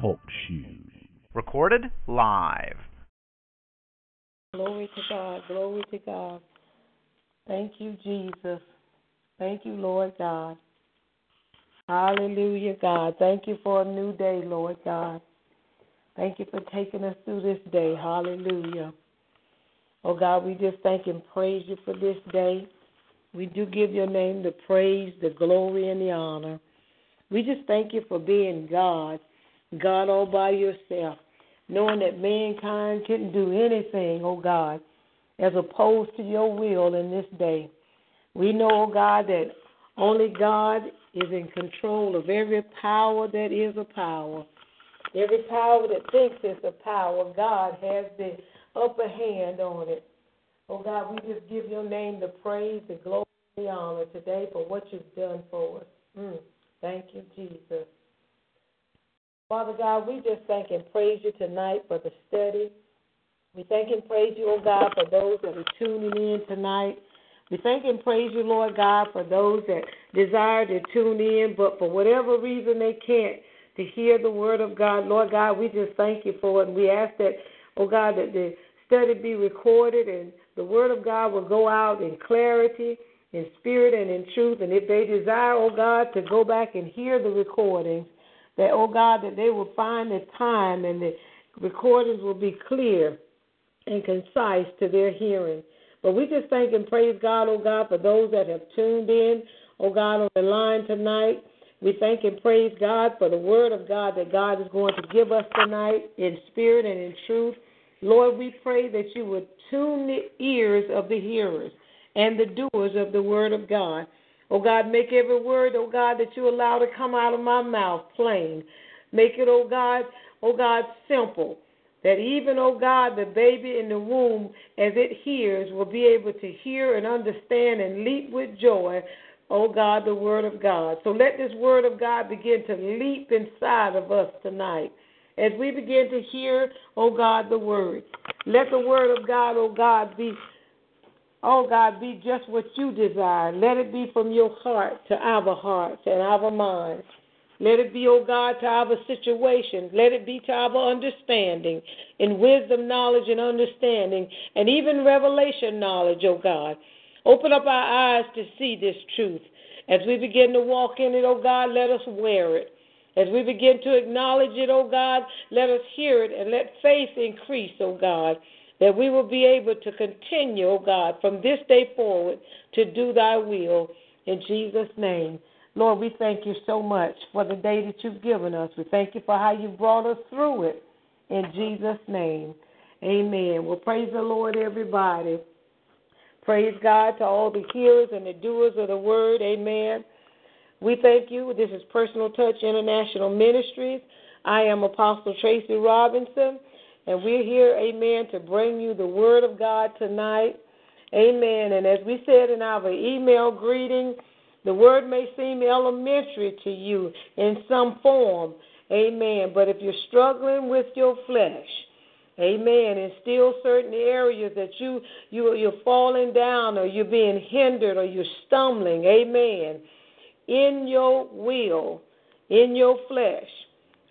Talk shoes. Recorded live. Glory to God. Glory to God. Thank you, Jesus. Thank you, Lord God. Hallelujah, God. Thank you for a new day, Lord God. Thank you for taking us through this day. Hallelujah. Oh God, we just thank and praise you for this day. We do give your name the praise, the glory, and the honor. We just thank you for being God, God all by yourself, knowing that mankind couldn't do anything, oh God, as opposed to your will in this day. We know, oh God, that only God is in control of every power that is a power. Every power that thinks it's a power, God has the upper hand on it. Oh God, we just give your name the praise, the glory, the honor today for what you've done for us. Mm. Thank you, Jesus. Father God, we just thank and praise you tonight for the study. We thank and praise you, oh God, for those that are tuning in tonight. We thank and praise you, Lord God, for those that desire to tune in, but for whatever reason they can't to hear the word of God. Lord God, we just thank you for it. And we ask that, oh God, that the study be recorded and the word of God will go out in clarity in spirit and in truth. And if they desire, oh God, to go back and hear the recordings, that, oh God, that they will find the time and the recordings will be clear and concise to their hearing. But we just thank and praise God, oh God, for those that have tuned in, oh God, on the line tonight. We thank and praise God for the word of God that God is going to give us tonight in spirit and in truth. Lord, we pray that you would tune the ears of the hearers and the doers of the word of God. Oh God, make every word, oh God, that you allow to come out of my mouth plain. Make it, oh God, oh God, simple. That even, oh God, the baby in the womb, as it hears, will be able to hear and understand and leap with joy, oh God, the word of God. So let this word of God begin to leap inside of us tonight. As we begin to hear, oh God, the word. Let the word of God, oh God, be Oh God, be just what you desire. Let it be from your heart to our hearts and our minds. Let it be, oh God, to our situations. Let it be to our understanding in wisdom, knowledge, and understanding, and even revelation knowledge, oh God. Open up our eyes to see this truth. As we begin to walk in it, oh God, let us wear it. As we begin to acknowledge it, oh God, let us hear it and let faith increase, oh God that we will be able to continue, O God, from this day forward to do thy will in Jesus' name. Lord, we thank you so much for the day that you've given us. We thank you for how you brought us through it in Jesus' name. Amen. Well, praise the Lord, everybody. Praise God to all the hearers and the doers of the word. Amen. We thank you. This is Personal Touch International Ministries. I am Apostle Tracy Robinson. And we're here, amen, to bring you the word of God tonight. Amen. And as we said in our email greeting, the word may seem elementary to you in some form. Amen. But if you're struggling with your flesh, Amen. And still certain areas that you you you're falling down or you're being hindered or you're stumbling. Amen. In your will, in your flesh.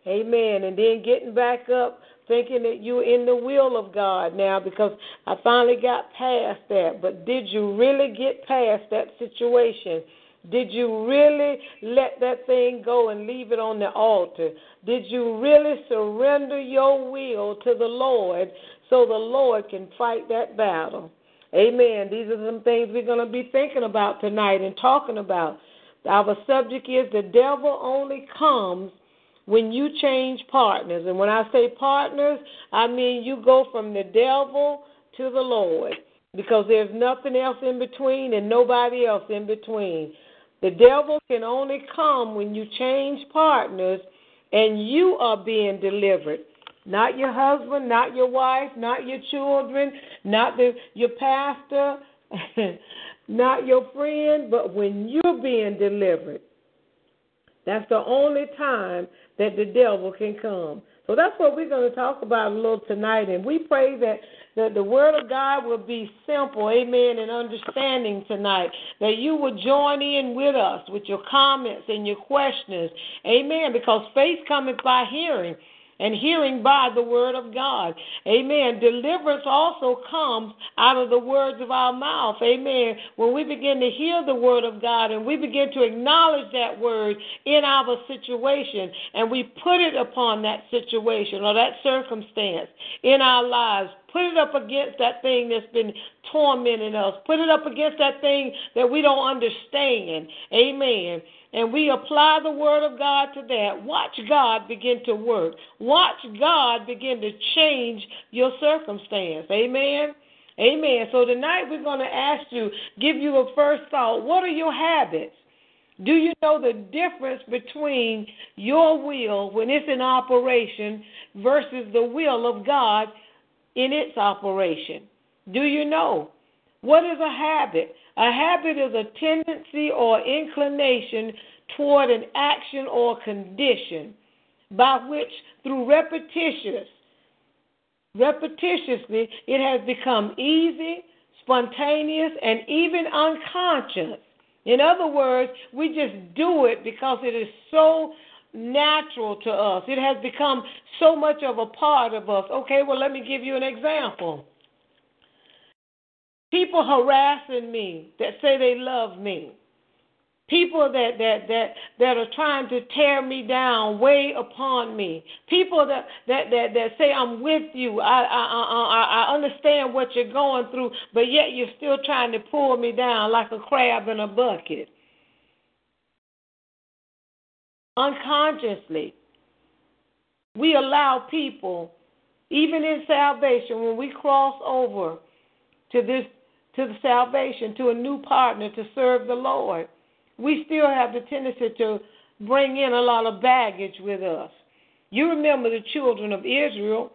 Amen. And then getting back up thinking that you're in the will of God now because I finally got past that. But did you really get past that situation? Did you really let that thing go and leave it on the altar? Did you really surrender your will to the Lord so the Lord can fight that battle? Amen. These are some things we're going to be thinking about tonight and talking about. Our subject is the devil only comes when you change partners. And when I say partners, I mean you go from the devil to the Lord because there's nothing else in between and nobody else in between. The devil can only come when you change partners and you are being delivered. Not your husband, not your wife, not your children, not the, your pastor, not your friend, but when you're being delivered. That's the only time that the devil can come. So that's what we're going to talk about a little tonight. And we pray that that the word of God will be simple, amen, and understanding tonight. That you will join in with us with your comments and your questions, amen, because faith cometh by hearing and hearing by the word of God. Amen. Deliverance also comes out of the words of our mouth. Amen. When we begin to hear the word of God and we begin to acknowledge that word in our situation and we put it upon that situation or that circumstance in our lives, put it up against that thing that's been tormenting us, put it up against that thing that we don't understand. Amen and we apply the word of God to that, watch God begin to work. Watch God begin to change your circumstance. Amen. Amen. So tonight we're going to ask you, give you a first thought. What are your habits? Do you know the difference between your will when it's in operation versus the will of God in its operation? Do you know? What is a habit? A habit is a tendency or inclination toward an action or condition by which, through repetitious, repetitiously, it has become easy, spontaneous, and even unconscious. In other words, we just do it because it is so natural to us. It has become so much of a part of us. Okay, well, let me give you an example people harassing me that say they love me. People that that that that are trying to tear me down weigh upon me. People that that that, that say i'm with you. I, I i i understand what you're going through but yet you're still trying to pull me down like a crab in a bucket. Unconsciously we allow people even in salvation when we cross over to this to the salvation, to a new partner to serve the Lord, we still have the tendency to bring in a lot of baggage with us. You remember the children of Israel.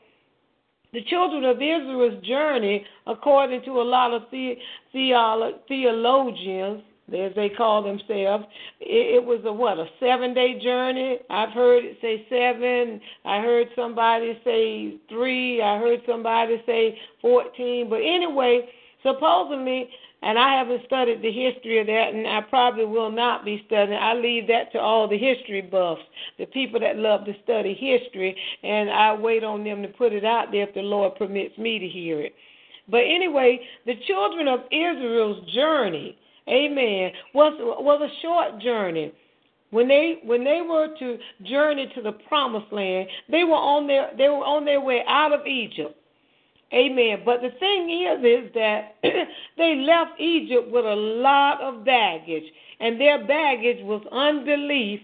The children of Israel's journey, according to a lot of the, the, theologians, as they call themselves, it, it was a what a seven day journey. I've heard it say seven. I heard somebody say three. I heard somebody say fourteen. But anyway, Supposedly, and I haven't studied the history of that, and I probably will not be studying. I leave that to all the history buffs, the people that love to study history, and I wait on them to put it out there if the Lord permits me to hear it. But anyway, the children of Israel's journey, amen, was was a short journey. When they when they were to journey to the promised land, they were on their they were on their way out of Egypt. Amen. But the thing is, is that they left Egypt with a lot of baggage, and their baggage was unbelief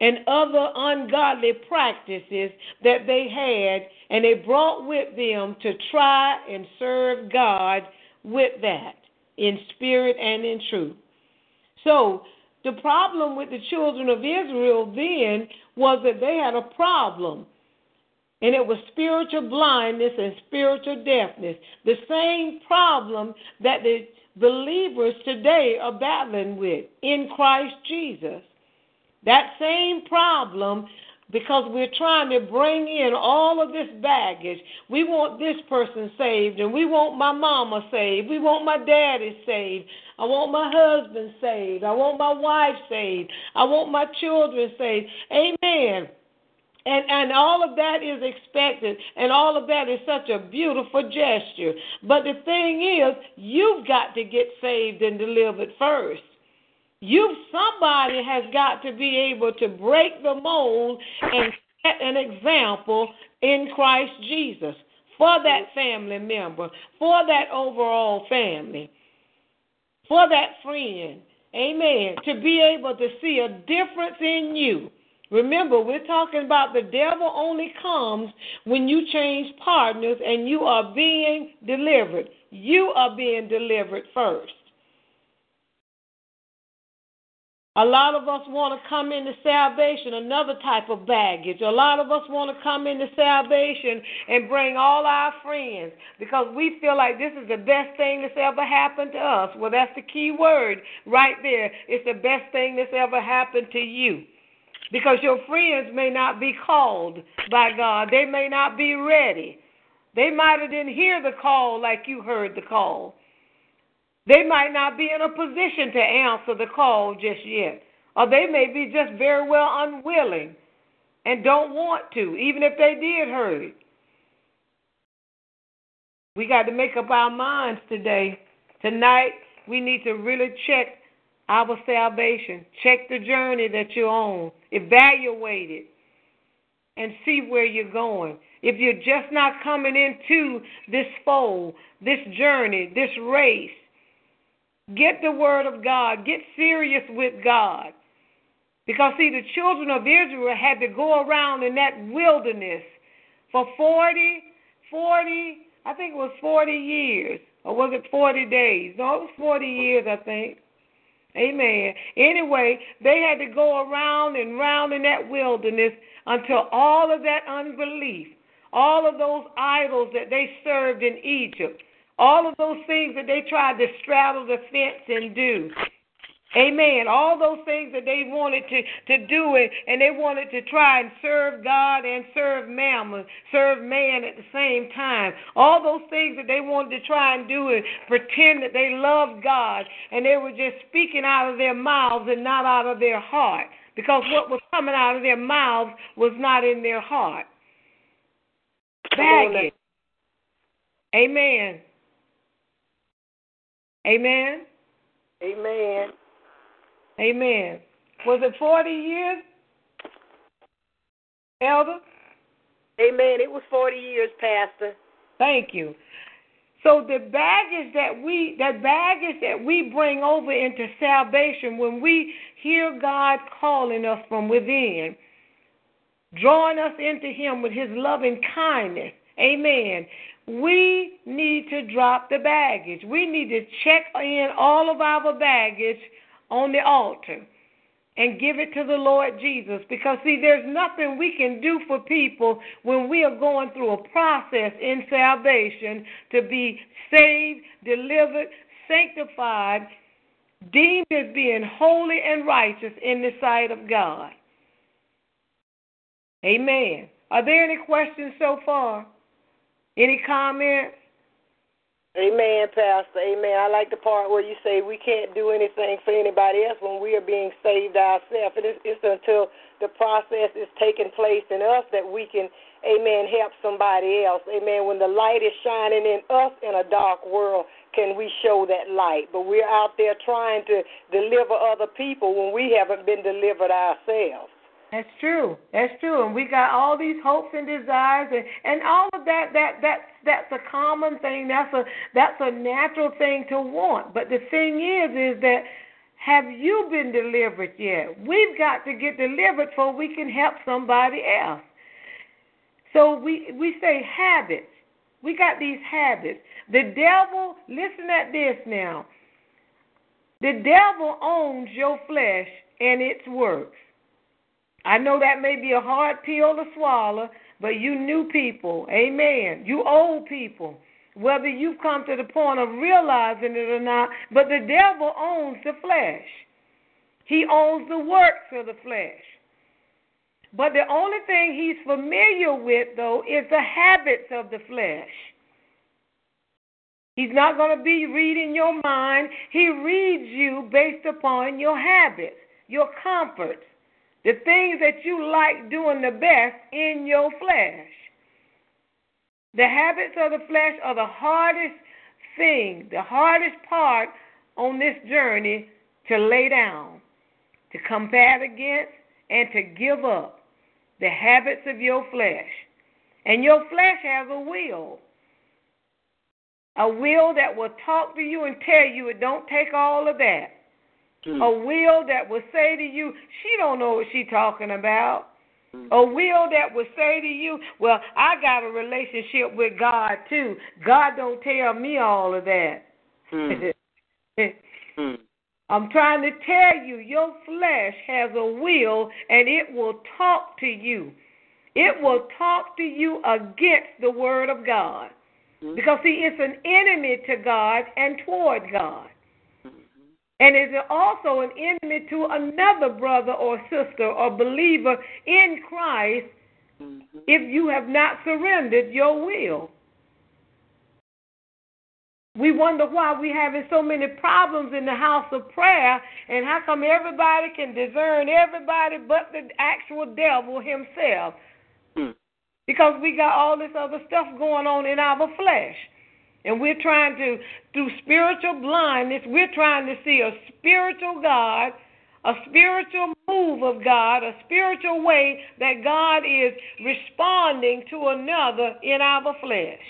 and other ungodly practices that they had, and they brought with them to try and serve God with that in spirit and in truth. So, the problem with the children of Israel then was that they had a problem and it was spiritual blindness and spiritual deafness. The same problem that the believers today are battling with in Christ Jesus. That same problem because we're trying to bring in all of this baggage. We want this person saved, and we want my mama saved. We want my daddy saved. I want my husband saved. I want my wife saved. I want my children saved. Amen. And and all of that is expected, and all of that is such a beautiful gesture. But the thing is, you've got to get saved and delivered first. You somebody has got to be able to break the mold and set an example in Christ Jesus for that family member, for that overall family, for that friend. Amen. To be able to see a difference in you Remember, we're talking about the devil only comes when you change partners and you are being delivered. You are being delivered first. A lot of us want to come into salvation, another type of baggage. A lot of us want to come into salvation and bring all our friends because we feel like this is the best thing that's ever happened to us. Well, that's the key word right there. It's the best thing that's ever happened to you. Because your friends may not be called by God. They may not be ready. They might have didn't hear the call like you heard the call. They might not be in a position to answer the call just yet. Or they may be just very well unwilling and don't want to, even if they did hear it. We got to make up our minds today. Tonight, we need to really check our salvation. Check the journey that you're on. Evaluate it and see where you're going. If you're just not coming into this fold, this journey, this race, get the word of God. Get serious with God. Because, see, the children of Israel had to go around in that wilderness for 40, 40, I think it was 40 years. Or was it 40 days? No, it was 40 years, I think. Amen. Anyway, they had to go around and round in that wilderness until all of that unbelief, all of those idols that they served in Egypt, all of those things that they tried to straddle the fence and do, Amen. All those things that they wanted to, to do it and they wanted to try and serve God and serve mammon, serve man at the same time. All those things that they wanted to try and do it, pretend that they loved God and they were just speaking out of their mouths and not out of their heart. Because what was coming out of their mouths was not in their heart. Baggage. Amen. Amen. Amen. Amen. Was it 40 years, Elder? Amen. It was 40 years, Pastor. Thank you. So the baggage that we that baggage that we bring over into salvation when we hear God calling us from within, drawing us into him with his loving kindness. Amen. We need to drop the baggage. We need to check in all of our baggage on the altar and give it to the Lord Jesus. Because, see, there's nothing we can do for people when we are going through a process in salvation to be saved, delivered, sanctified, deemed as being holy and righteous in the sight of God. Amen. Are there any questions so far? Any comments? Amen, Pastor. Amen. I like the part where you say we can't do anything for anybody else when we are being saved ourselves. It is, it's until the process is taking place in us that we can, amen, help somebody else. Amen. When the light is shining in us in a dark world, can we show that light? But we're out there trying to deliver other people when we haven't been delivered ourselves. That's true. That's true. And we got all these hopes and desires and, and all of that that that that's a common thing. That's a that's a natural thing to want. But the thing is is that have you been delivered yet? We've got to get delivered before we can help somebody else. So we we say habits. We got these habits. The devil, listen at this now. The devil owns your flesh and its works. I know that may be a hard pill to swallow, but you new people, amen. You old people, whether you've come to the point of realizing it or not, but the devil owns the flesh. He owns the works of the flesh. But the only thing he's familiar with, though, is the habits of the flesh. He's not going to be reading your mind. He reads you based upon your habits, your comforts, the things that you like doing the best in your flesh. The habits of the flesh are the hardest thing, the hardest part on this journey to lay down, to combat against, and to give up. The habits of your flesh. And your flesh has a will. A will that will talk to you and tell you it don't take all of that. Mm. A will that will say to you, she don't know what she's talking about. Mm. A will that will say to you, well, I got a relationship with God too. God don't tell me all of that. Mm. mm. I'm trying to tell you, your flesh has a will and it will talk to you. It will talk to you against the word of God. Mm. Because, see, it's an enemy to God and toward God. And is also an enemy to another brother or sister or believer in Christ mm-hmm. if you have not surrendered your will. We wonder why we're having so many problems in the house of prayer and how come everybody can discern everybody but the actual devil himself. Hmm. Because we got all this other stuff going on in our flesh. And we're trying to, through spiritual blindness, we're trying to see a spiritual God, a spiritual move of God, a spiritual way that God is responding to another in our flesh.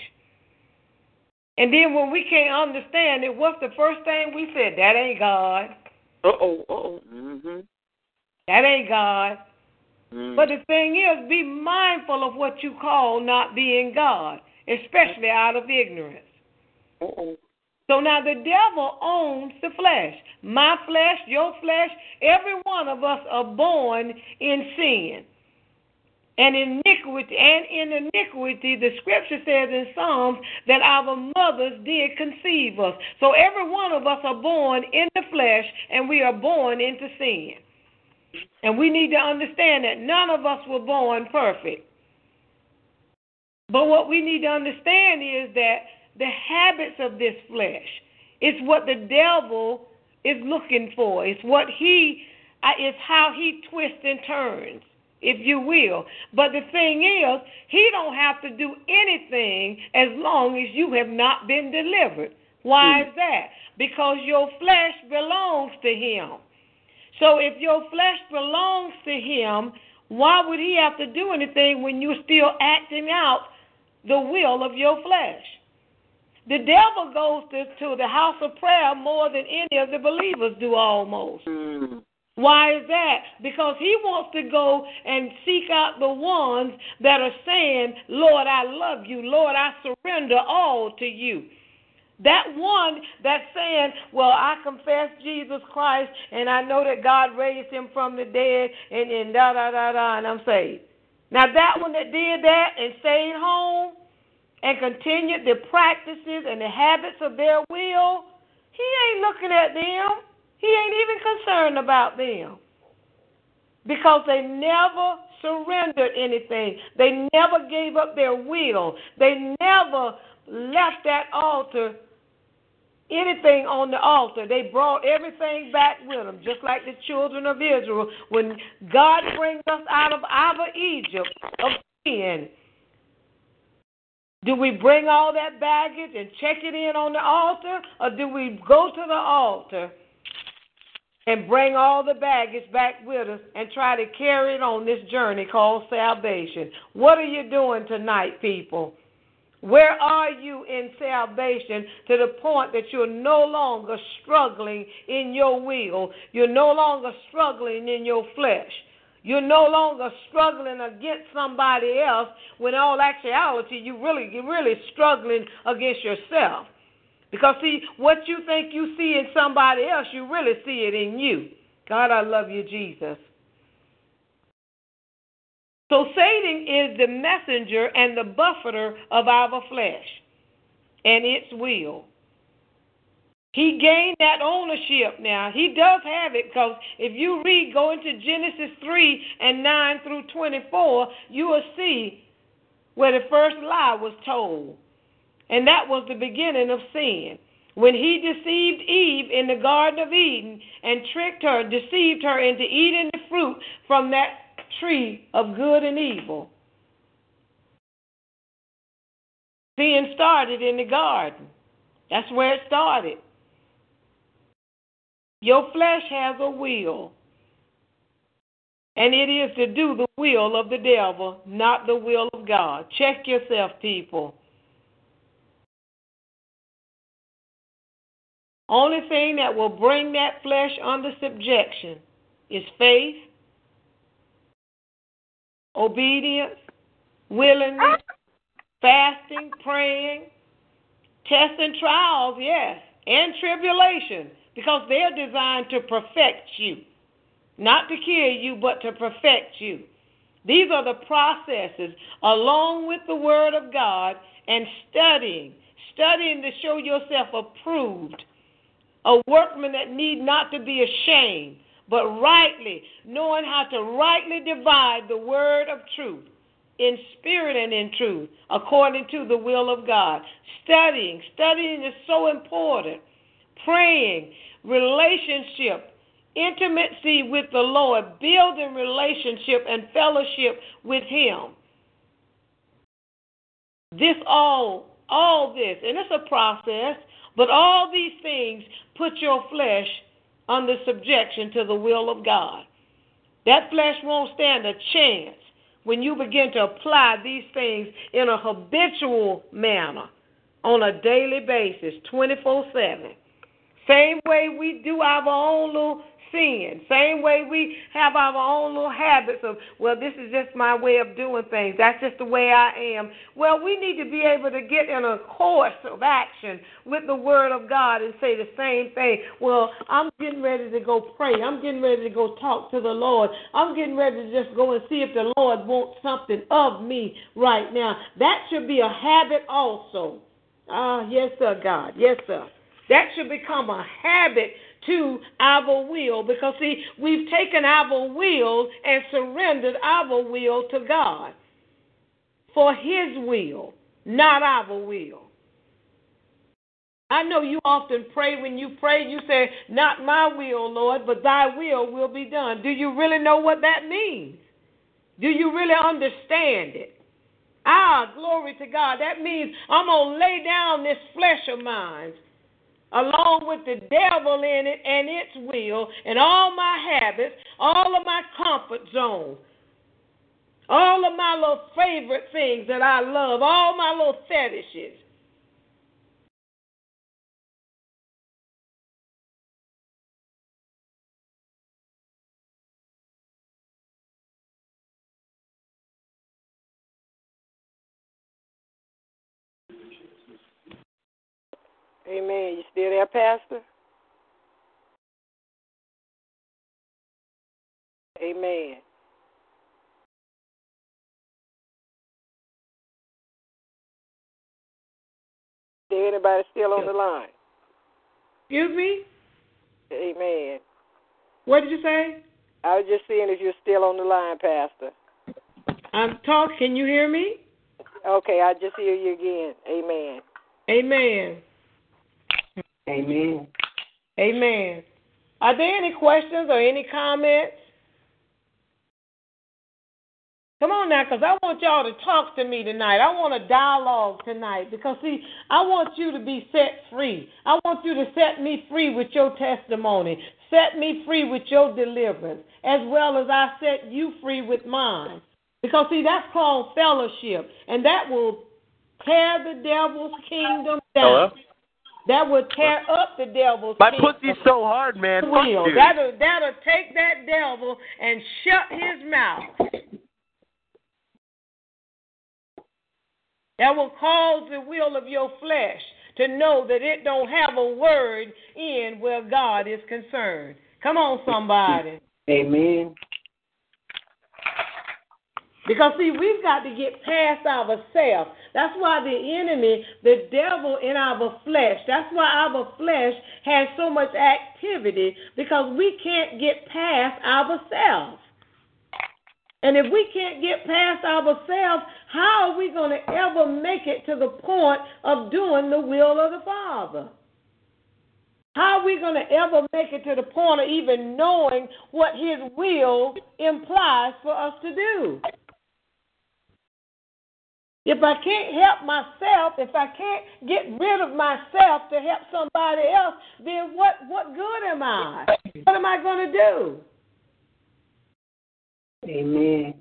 And then when we can't understand it, what's the first thing we said? That ain't God. Uh oh, uh oh. Mm-hmm. That ain't God. Mm. But the thing is, be mindful of what you call not being God, especially out of ignorance. So now the devil owns the flesh. My flesh, your flesh, every one of us are born in sin. And iniquity and in iniquity, the scripture says in Psalms that our mothers did conceive us. So every one of us are born in the flesh and we are born into sin. And we need to understand that none of us were born perfect. But what we need to understand is that the habits of this flesh. It's what the devil is looking for. It's what he uh, it's how he twists and turns, if you will. But the thing is, he don't have to do anything as long as you have not been delivered. Why hmm. is that? Because your flesh belongs to him. So if your flesh belongs to him, why would he have to do anything when you're still acting out the will of your flesh? The devil goes to, to the house of prayer more than any of the believers do almost. Mm. Why is that? Because he wants to go and seek out the ones that are saying, Lord, I love you. Lord, I surrender all to you. That one that's saying, Well, I confess Jesus Christ and I know that God raised him from the dead and, and da da da da and I'm saved. Now that one that did that and stayed home, and continued the practices and the habits of their will, he ain't looking at them. He ain't even concerned about them. Because they never surrendered anything. They never gave up their will. They never left that altar anything on the altar. They brought everything back with them, just like the children of Israel. When God brings us out of our Egypt of sin, do we bring all that baggage and check it in on the altar, or do we go to the altar and bring all the baggage back with us and try to carry it on this journey called salvation? What are you doing tonight, people? Where are you in salvation to the point that you're no longer struggling in your will? You're no longer struggling in your flesh. You're no longer struggling against somebody else when all actuality you really you're really struggling against yourself. Because see, what you think you see in somebody else, you really see it in you. God, I love you, Jesus. So Satan is the messenger and the buffeter of our flesh and its will. He gained that ownership now. He does have it because if you read, go into Genesis 3 and 9 through 24, you will see where the first lie was told. And that was the beginning of sin. When he deceived Eve in the Garden of Eden and tricked her, deceived her into eating the fruit from that tree of good and evil. Sin started in the garden. That's where it started. Your flesh has a will, and it is to do the will of the devil, not the will of God. Check yourself, people. Only thing that will bring that flesh under subjection is faith, obedience, willingness, fasting, praying, tests and trials, yes, and tribulation because they're designed to perfect you, not to kill you, but to perfect you. These are the processes, along with the Word of God and studying, studying to show yourself approved a workman that need not to be ashamed, but rightly, knowing how to rightly divide the word of truth in spirit and in truth, according to the will of God. Studying, studying is so important. Praying, relationship, intimacy with the Lord, building relationship and fellowship with Him. This all, all this, and it's a process, but all these things put your flesh under subjection to the will of God. That flesh won't stand a chance when you begin to apply these things in a habitual manner on a daily basis, 24 7. Same way we do our own little sin. Same way we have our own little habits of, well, this is just my way of doing things. That's just the way I am. Well, we need to be able to get in a course of action with the Word of God and say the same thing. Well, I'm getting ready to go pray. I'm getting ready to go talk to the Lord. I'm getting ready to just go and see if the Lord wants something of me right now. That should be a habit also. Ah, yes, sir, God. Yes, sir. That should become a habit to our will because, see, we've taken our will and surrendered our will to God for His will, not our will. I know you often pray when you pray, you say, Not my will, Lord, but thy will will be done. Do you really know what that means? Do you really understand it? Ah, glory to God. That means I'm going to lay down this flesh of mine along with the devil in it and its will and all my habits, all of my comfort zones, all of my little favorite things that I love, all my little fetishes. Amen. You still there, Pastor? Amen. Is anybody still on the line? Excuse me? Amen. What did you say? I was just seeing if you're still on the line, Pastor. I'm talking. Can you hear me? Okay, I just hear you again. Amen. Amen. Amen. Amen. Are there any questions or any comments? Come on now, because I want y'all to talk to me tonight. I want a dialogue tonight because, see, I want you to be set free. I want you to set me free with your testimony, set me free with your deliverance, as well as I set you free with mine. Because, see, that's called fellowship, and that will tear the devil's kingdom down. Hello? That will tear up the devil's My kingdom. pussy's so hard, man. Fuck will. you. That'll that'll take that devil and shut his mouth. That will cause the will of your flesh to know that it don't have a word in where God is concerned. Come on, somebody. Amen. Because see, we've got to get past ourselves. That's why the enemy, the devil in our flesh, that's why our flesh has so much activity because we can't get past ourselves. And if we can't get past ourselves, how are we going to ever make it to the point of doing the will of the Father? How are we going to ever make it to the point of even knowing what His will implies for us to do? If I can't help myself, if I can't get rid of myself to help somebody else, then what, what good am I? What am I going to do? Amen.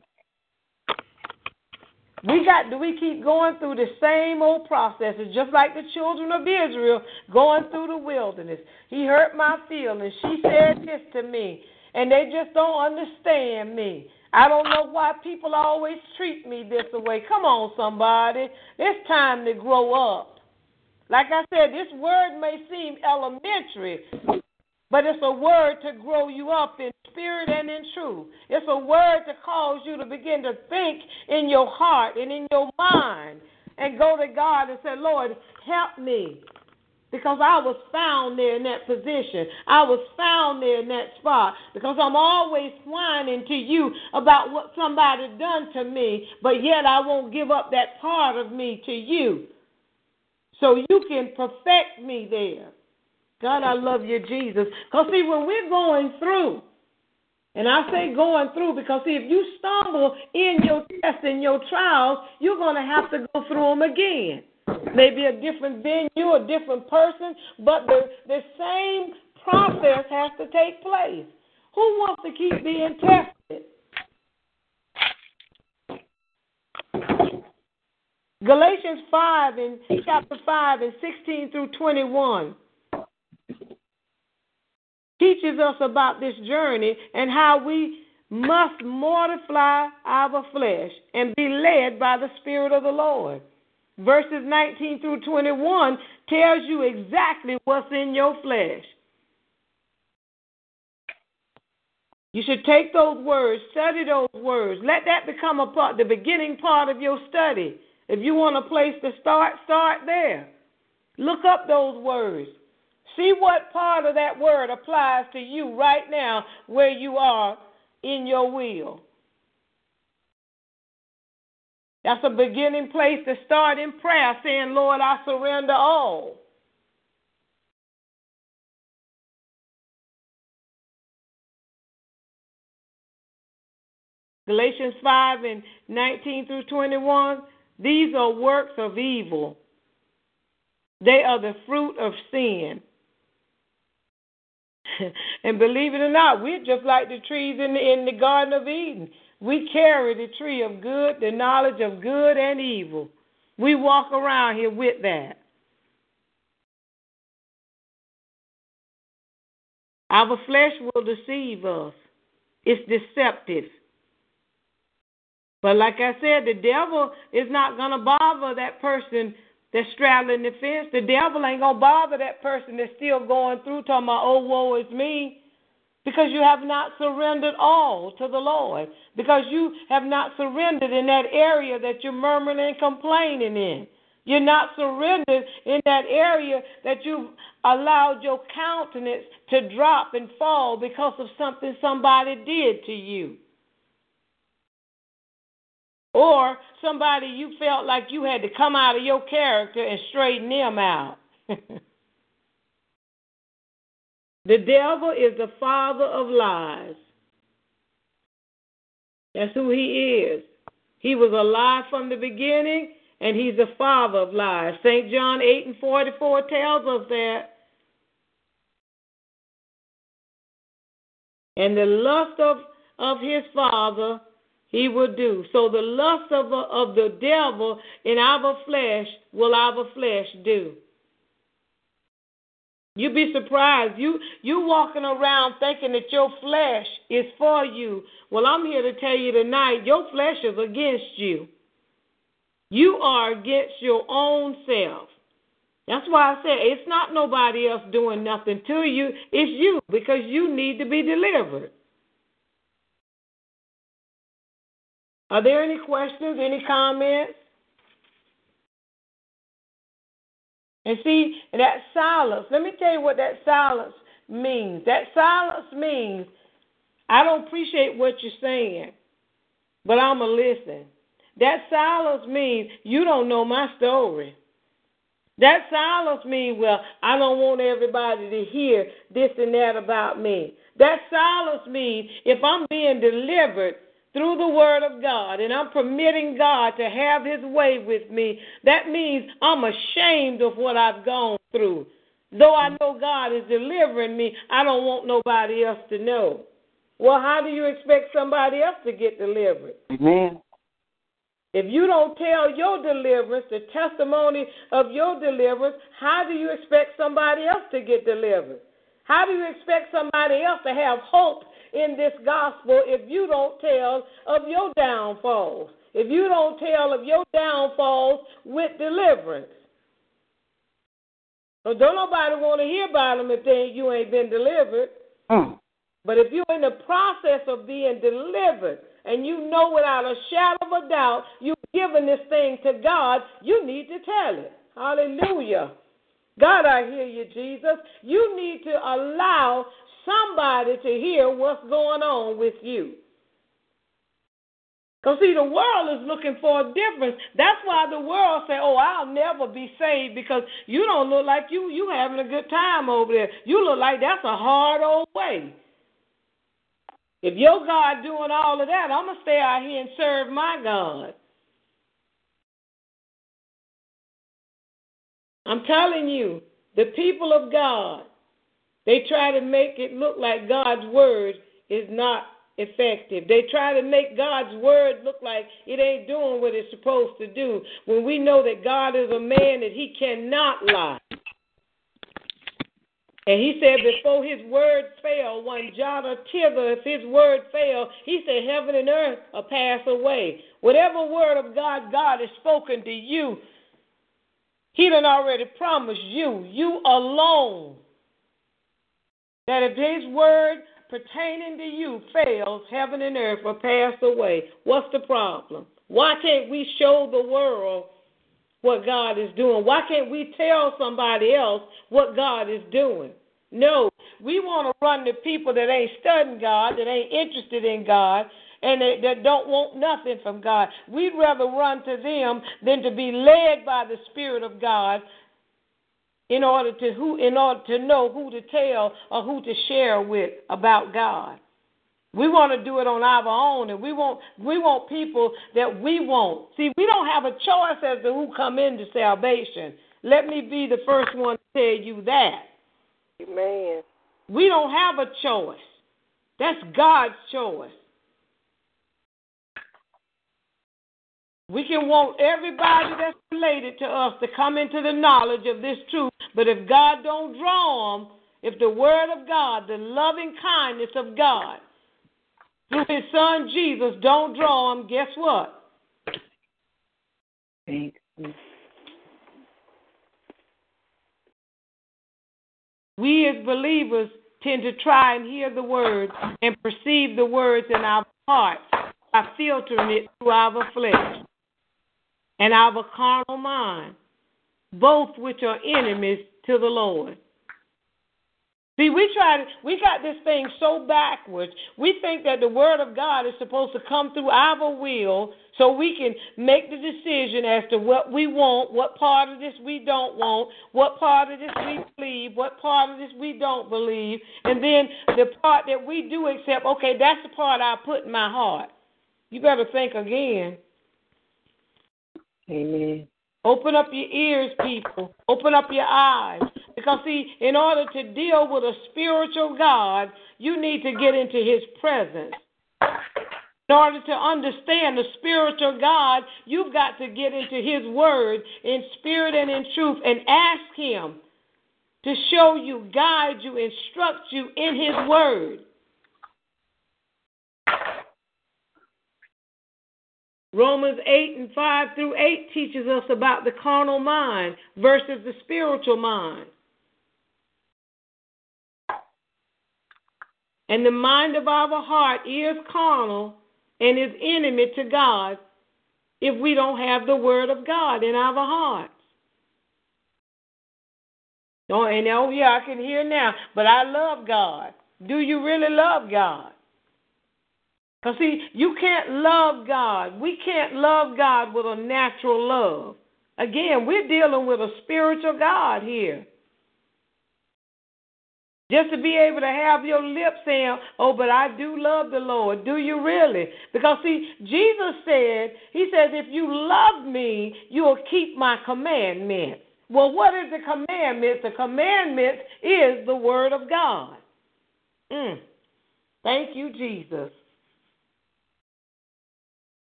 We got do we keep going through the same old processes, just like the children of Israel going through the wilderness. He hurt my feelings. She said this to me, and they just don't understand me. I don't know why people always treat me this way. Come on, somebody. It's time to grow up. Like I said, this word may seem elementary, but it's a word to grow you up in spirit and in truth. It's a word to cause you to begin to think in your heart and in your mind and go to God and say, Lord, help me. Because I was found there in that position. I was found there in that spot because I'm always whining to you about what somebody done to me, but yet I won't give up that part of me to you. So you can perfect me there. God, I love you, Jesus. Because, see, when we're going through, and I say going through because, see, if you stumble in your test and your trials, you're going to have to go through them again. Maybe a different venue, a different person, but the, the same process has to take place. Who wants to keep being tested? Galatians 5 and chapter 5 and 16 through 21 teaches us about this journey and how we must mortify our flesh and be led by the Spirit of the Lord. Verses 19 through 21 tells you exactly what's in your flesh. You should take those words, study those words. Let that become a part, the beginning part of your study. If you want a place to start, start there. Look up those words. See what part of that word applies to you right now where you are in your will. That's a beginning place to start in prayer, saying, Lord, I surrender all. Galatians 5 and 19 through 21, these are works of evil. They are the fruit of sin. and believe it or not, we're just like the trees in the, in the Garden of Eden. We carry the tree of good, the knowledge of good and evil. We walk around here with that. Our flesh will deceive us. It's deceptive. But like I said, the devil is not going to bother that person that's straddling the fence. The devil ain't going to bother that person that's still going through talking about, oh, woe is me. Because you have not surrendered all to the Lord. Because you have not surrendered in that area that you're murmuring and complaining in. You're not surrendered in that area that you've allowed your countenance to drop and fall because of something somebody did to you. Or somebody you felt like you had to come out of your character and straighten them out. The devil is the father of lies. That's who he is. He was a lie from the beginning, and he's the father of lies. St. John 8 and 44 tells us that. And the lust of, of his father he will do. So the lust of, of the devil in our flesh will our flesh do. You'd be surprised. You you walking around thinking that your flesh is for you. Well, I'm here to tell you tonight, your flesh is against you. You are against your own self. That's why I said it's not nobody else doing nothing to you. It's you because you need to be delivered. Are there any questions, any comments? And see, that silence, let me tell you what that silence means. That silence means I don't appreciate what you're saying, but I'm going to listen. That silence means you don't know my story. That silence means, well, I don't want everybody to hear this and that about me. That silence means if I'm being delivered, through the Word of God and I'm permitting God to have His way with me, that means I'm ashamed of what I've gone through. Though I know God is delivering me, I don't want nobody else to know. Well, how do you expect somebody else to get delivered? Amen. If you don't tell your deliverance, the testimony of your deliverance, how do you expect somebody else to get delivered? How do you expect somebody else to have hope in this gospel if you don't tell of your downfalls, if you don't tell of your downfalls with deliverance. So don't nobody want to hear about them if they, you ain't been delivered. Mm. But if you're in the process of being delivered and you know without a shadow of a doubt you've given this thing to God, you need to tell it. Hallelujah. God, I hear you, Jesus. You need to allow somebody to hear what's going on with you. Because, see, the world is looking for a difference. That's why the world say, oh, I'll never be saved because you don't look like you you having a good time over there. You look like that's a hard old way. If your God doing all of that, I'm going to stay out here and serve my God. I'm telling you, the people of God, they try to make it look like God's word is not effective. They try to make God's word look like it ain't doing what it's supposed to do when we know that God is a man that he cannot lie. And he said, before his word fail, one jot or tittle, if his word fail, he said, heaven and earth will pass away. Whatever word of God God has spoken to you, he done already promised you, you alone, that if his word pertaining to you fails, heaven and earth will pass away. What's the problem? Why can't we show the world what God is doing? Why can't we tell somebody else what God is doing? No, we want to run to people that ain't studying God, that ain't interested in God, and that, that don't want nothing from God. We'd rather run to them than to be led by the Spirit of God in order to who in order to know who to tell or who to share with about God. We want to do it on our own, and we want we want people that we want. See, we don't have a choice as to who come into salvation. Let me be the first one to tell you that. Amen. We don't have a choice. That's God's choice. We can want everybody that's related to us to come into the knowledge of this truth, but if God don't draw them, if the Word of God, the loving kindness of God, through His Son Jesus, don't draw them, guess what? We as believers tend to try and hear the Word and perceive the words in our hearts by filtering it through our flesh and our carnal mind, both which are enemies to the Lord. See, we try to, we got this thing so backwards. We think that the word of God is supposed to come through our will so we can make the decision as to what we want, what part of this we don't want, what part of this we believe, what part of this we don't believe, and then the part that we do accept, okay, that's the part I put in my heart. You better think again. Amen. Open up your ears, people. Open up your eyes. Because, see, in order to deal with a spiritual God, you need to get into His presence. In order to understand the spiritual God, you've got to get into His Word in spirit and in truth and ask Him to show you, guide you, instruct you in His Word. Romans 8 and 5 through 8 teaches us about the carnal mind versus the spiritual mind. And the mind of our heart is carnal and is enemy to God if we don't have the word of God in our hearts. Oh, and oh yeah, I can hear now, but I love God. Do you really love God? Because, see, you can't love God. We can't love God with a natural love. Again, we're dealing with a spiritual God here. Just to be able to have your lips saying, Oh, but I do love the Lord. Do you really? Because, see, Jesus said, He says, If you love me, you'll keep my commandments. Well, what is the commandments? The commandments is the Word of God. Mm. Thank you, Jesus.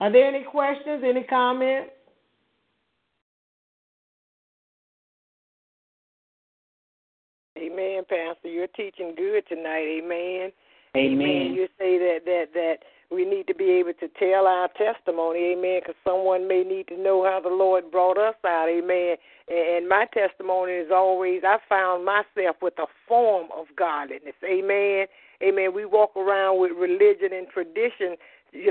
Are there any questions, any comments? Amen, Pastor. You're teaching good tonight. Amen. Amen. You say that that that we need to be able to tell our testimony. Amen. Because someone may need to know how the Lord brought us out. Amen. And my testimony is always I found myself with a form of godliness. Amen. Amen. We walk around with religion and tradition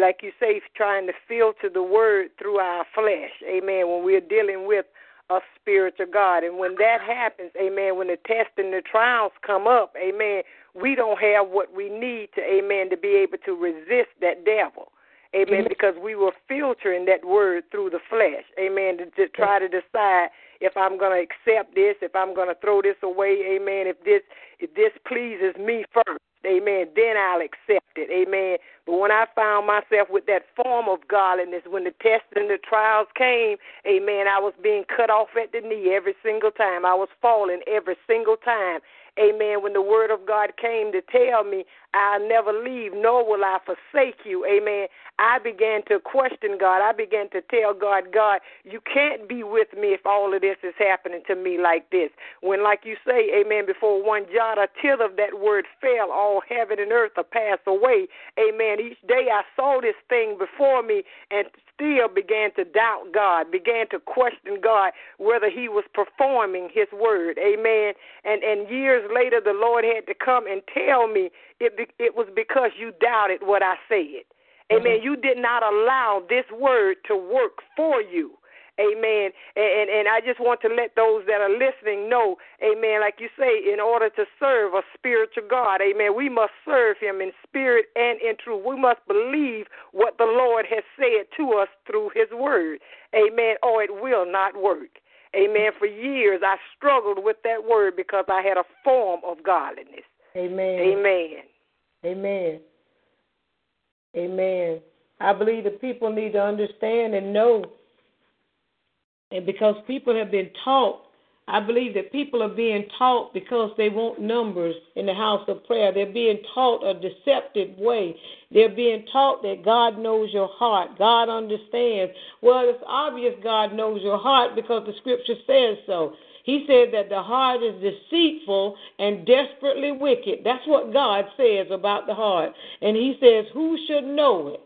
like you say, trying to filter the word through our flesh. Amen. When we're dealing with a spiritual God. And when that happens, amen, when the tests and the trials come up, amen, we don't have what we need to, amen, to be able to resist that devil. Amen. Mm-hmm. Because we were filtering that word through the flesh. Amen. To, to try to decide if I'm going to accept this, if I'm going to throw this away. Amen. If this if this pleases me first. Amen. Then I'll accept it. Amen. But when I found myself with that form of godliness, when the tests and the trials came, amen, I was being cut off at the knee every single time. I was falling every single time. Amen. When the word of God came to tell me, I'll never leave, nor will I forsake you. Amen. I began to question God. I began to tell God, God, you can't be with me if all of this is happening to me like this. When, like you say, amen, before one jot or tittle of that word fell, all heaven and earth will pass away. Amen. Each day I saw this thing before me and still began to doubt God, began to question God whether He was performing His word. Amen. And and years later, the Lord had to come and tell me it it was because you doubted what I said. Amen. Mm-hmm. You did not allow this word to work for you. Amen. And, and I just want to let those that are listening know, amen, like you say, in order to serve a spiritual God, amen, we must serve him in spirit and in truth. We must believe what the Lord has said to us through his word. Amen. Or it will not work. Amen. For years I struggled with that word because I had a form of godliness. Amen. Amen. Amen. Amen. I believe the people need to understand and know. And because people have been taught, I believe that people are being taught because they want numbers in the house of prayer. They're being taught a deceptive way. They're being taught that God knows your heart. God understands. Well, it's obvious God knows your heart because the scripture says so. He said that the heart is deceitful and desperately wicked. That's what God says about the heart. And he says, Who should know it?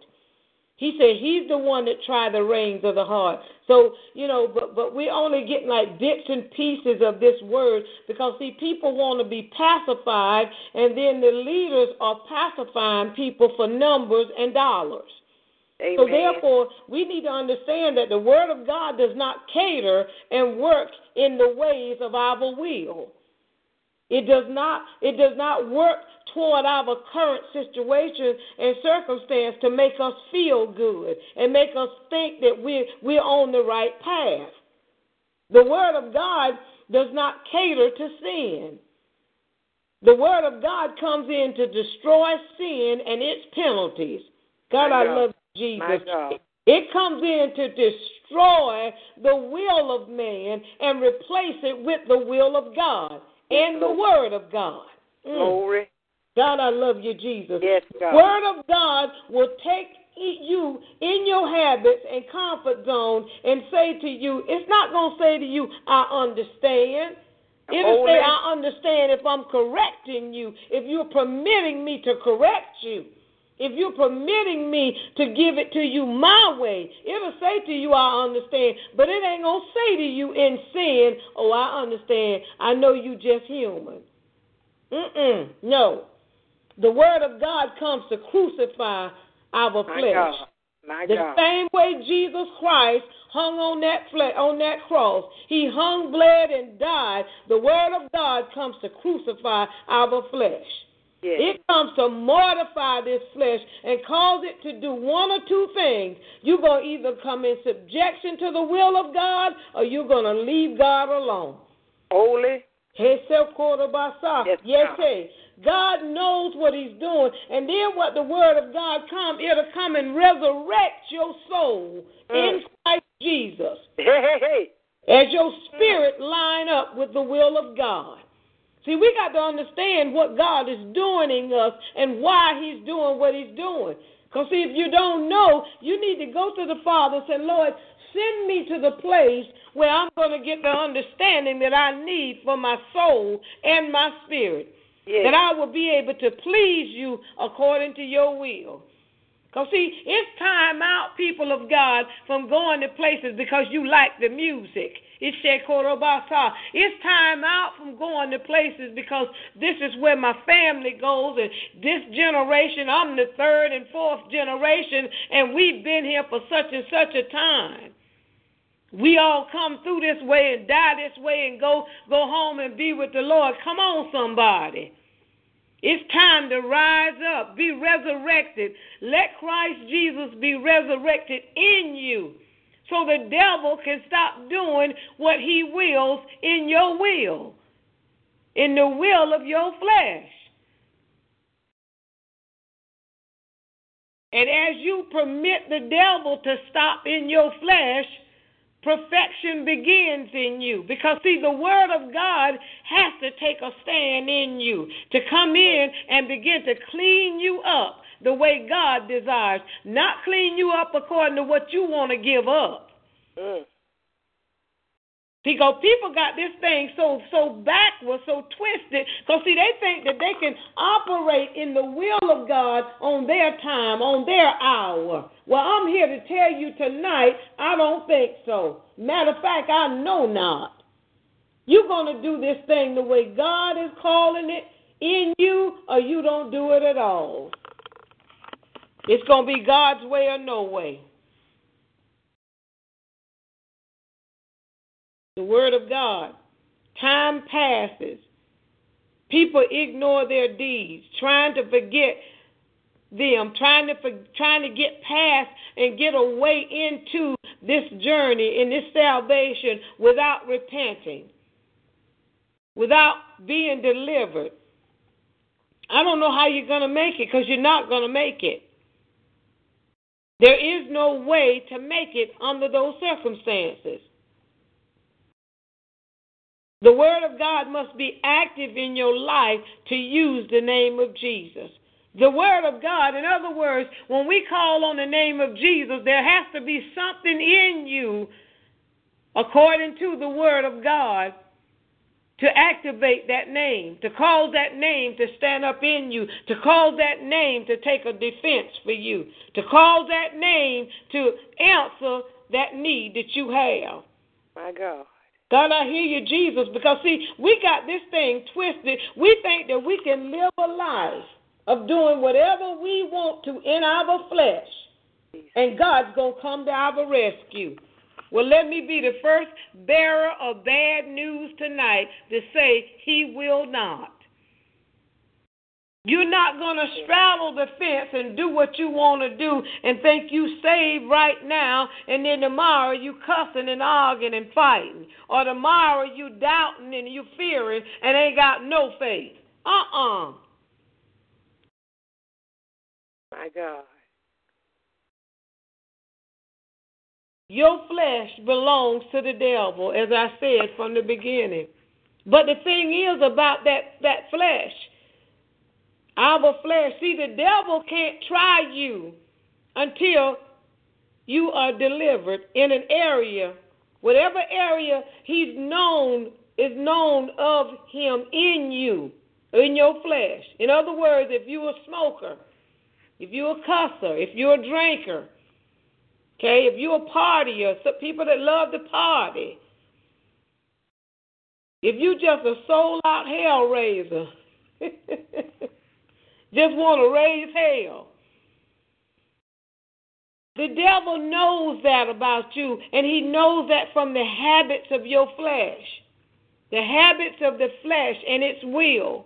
He said he's the one that tried the reins of the heart. So, you know, but but we're only getting like bits and pieces of this word because see people want to be pacified and then the leaders are pacifying people for numbers and dollars. Amen. So therefore, we need to understand that the Word of God does not cater and work in the ways of our will. It does not. It does not work toward our current situation and circumstance to make us feel good and make us think that we're we're on the right path. The Word of God does not cater to sin. The Word of God comes in to destroy sin and its penalties. God, I love Jesus. It comes in to destroy the will of man and replace it with the will of God and the Word of God. Mm. Glory. God, I love you, Jesus. Yes, God. Word of God will take you in your habits and comfort zone and say to you, it's not going to say to you, I understand. It'll say, I understand if I'm correcting you, if you're permitting me to correct you. If you're permitting me to give it to you my way, it'll say to you, I understand. But it ain't going to say to you in sin, oh, I understand. I know you just human. Mm-mm. No. The word of God comes to crucify our My flesh. God. My the God. same way Jesus Christ hung on that fle- on that cross, he hung, bled, and died. The word of God comes to crucify our flesh. Yes. It comes to mortify this flesh and cause it to do one or two things. You're going to either come in subjection to the will of God or you're going to leave God alone. Holy. Yes, Yes. God knows what He's doing, and then what the Word of God come, it'll come and resurrect your soul Mm. in Christ Jesus Hey, hey, hey. as your spirit line up with the will of God. See, we got to understand what God is doing in us and why He's doing what He's doing. Because, see, if you don't know, you need to go to the Father and say, Lord, send me to the place where I'm going to get the understanding that I need for my soul and my spirit. Yes. That I will be able to please you according to your will. Because, see, it's time out, people of God, from going to places because you like the music. It's. It's time out from going to places because this is where my family goes, and this generation, I'm the third and fourth generation, and we've been here for such and such a time. We all come through this way and die this way and go go home and be with the Lord. Come on, somebody. It's time to rise up, be resurrected. Let Christ Jesus be resurrected in you so the devil can stop doing what he wills in your will, in the will of your flesh. And as you permit the devil to stop in your flesh, perfection begins in you. Because, see, the Word of God has to take a stand in you to come in and begin to clean you up the way God desires, not clean you up according to what you want to give up. Mm. Because people got this thing so so backwards, so twisted. Because see, they think that they can operate in the will of God on their time, on their hour. Well, I'm here to tell you tonight, I don't think so. Matter of fact, I know not. You're gonna do this thing the way God is calling it in you, or you don't do it at all. It's gonna be God's way or no way. The Word of God. Time passes. People ignore their deeds, trying to forget them, trying to trying to get past and get away into this journey in this salvation without repenting, without being delivered. I don't know how you're going to make it because you're not going to make it. There is no way to make it under those circumstances. The Word of God must be active in your life to use the name of Jesus. The Word of God, in other words, when we call on the name of Jesus, there has to be something in you, according to the Word of God, to activate that name, to cause that name to stand up in you, to cause that name to take a defense for you, to cause that name to answer that need that you have. My God. God, I hear you, Jesus, because see, we got this thing twisted. We think that we can live a life of doing whatever we want to in our flesh, and God's going to come to our rescue. Well, let me be the first bearer of bad news tonight to say, He will not. You're not going to straddle the fence and do what you want to do and think you saved right now, and then tomorrow you cussing and arguing and fighting, or tomorrow you doubting and you fearing and ain't got no faith. Uh-uh. My God. Your flesh belongs to the devil, as I said from the beginning. But the thing is about that, that flesh, our flesh. See, the devil can't try you until you are delivered in an area, whatever area he's known is known of him in you, in your flesh. In other words, if you're a smoker, if you're a cusser, if you're a drinker, okay, if you're a partier, some people that love to party, if you're just a soul out hell raiser. just want to raise hell. The devil knows that about you, and he knows that from the habits of your flesh, the habits of the flesh and its will.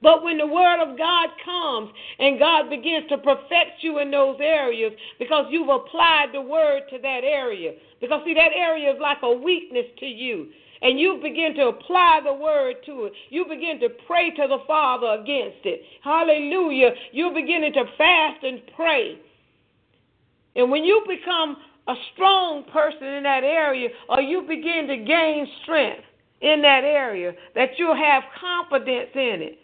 But when the word of God comes and God begins to perfect you in those areas because you've applied the word to that area, because see, that area is like a weakness to you and you begin to apply the word to it. You begin to pray to the Father against it. Hallelujah. You're beginning to fast and pray. And when you become a strong person in that area, or you begin to gain strength in that area, that you'll have confidence in it.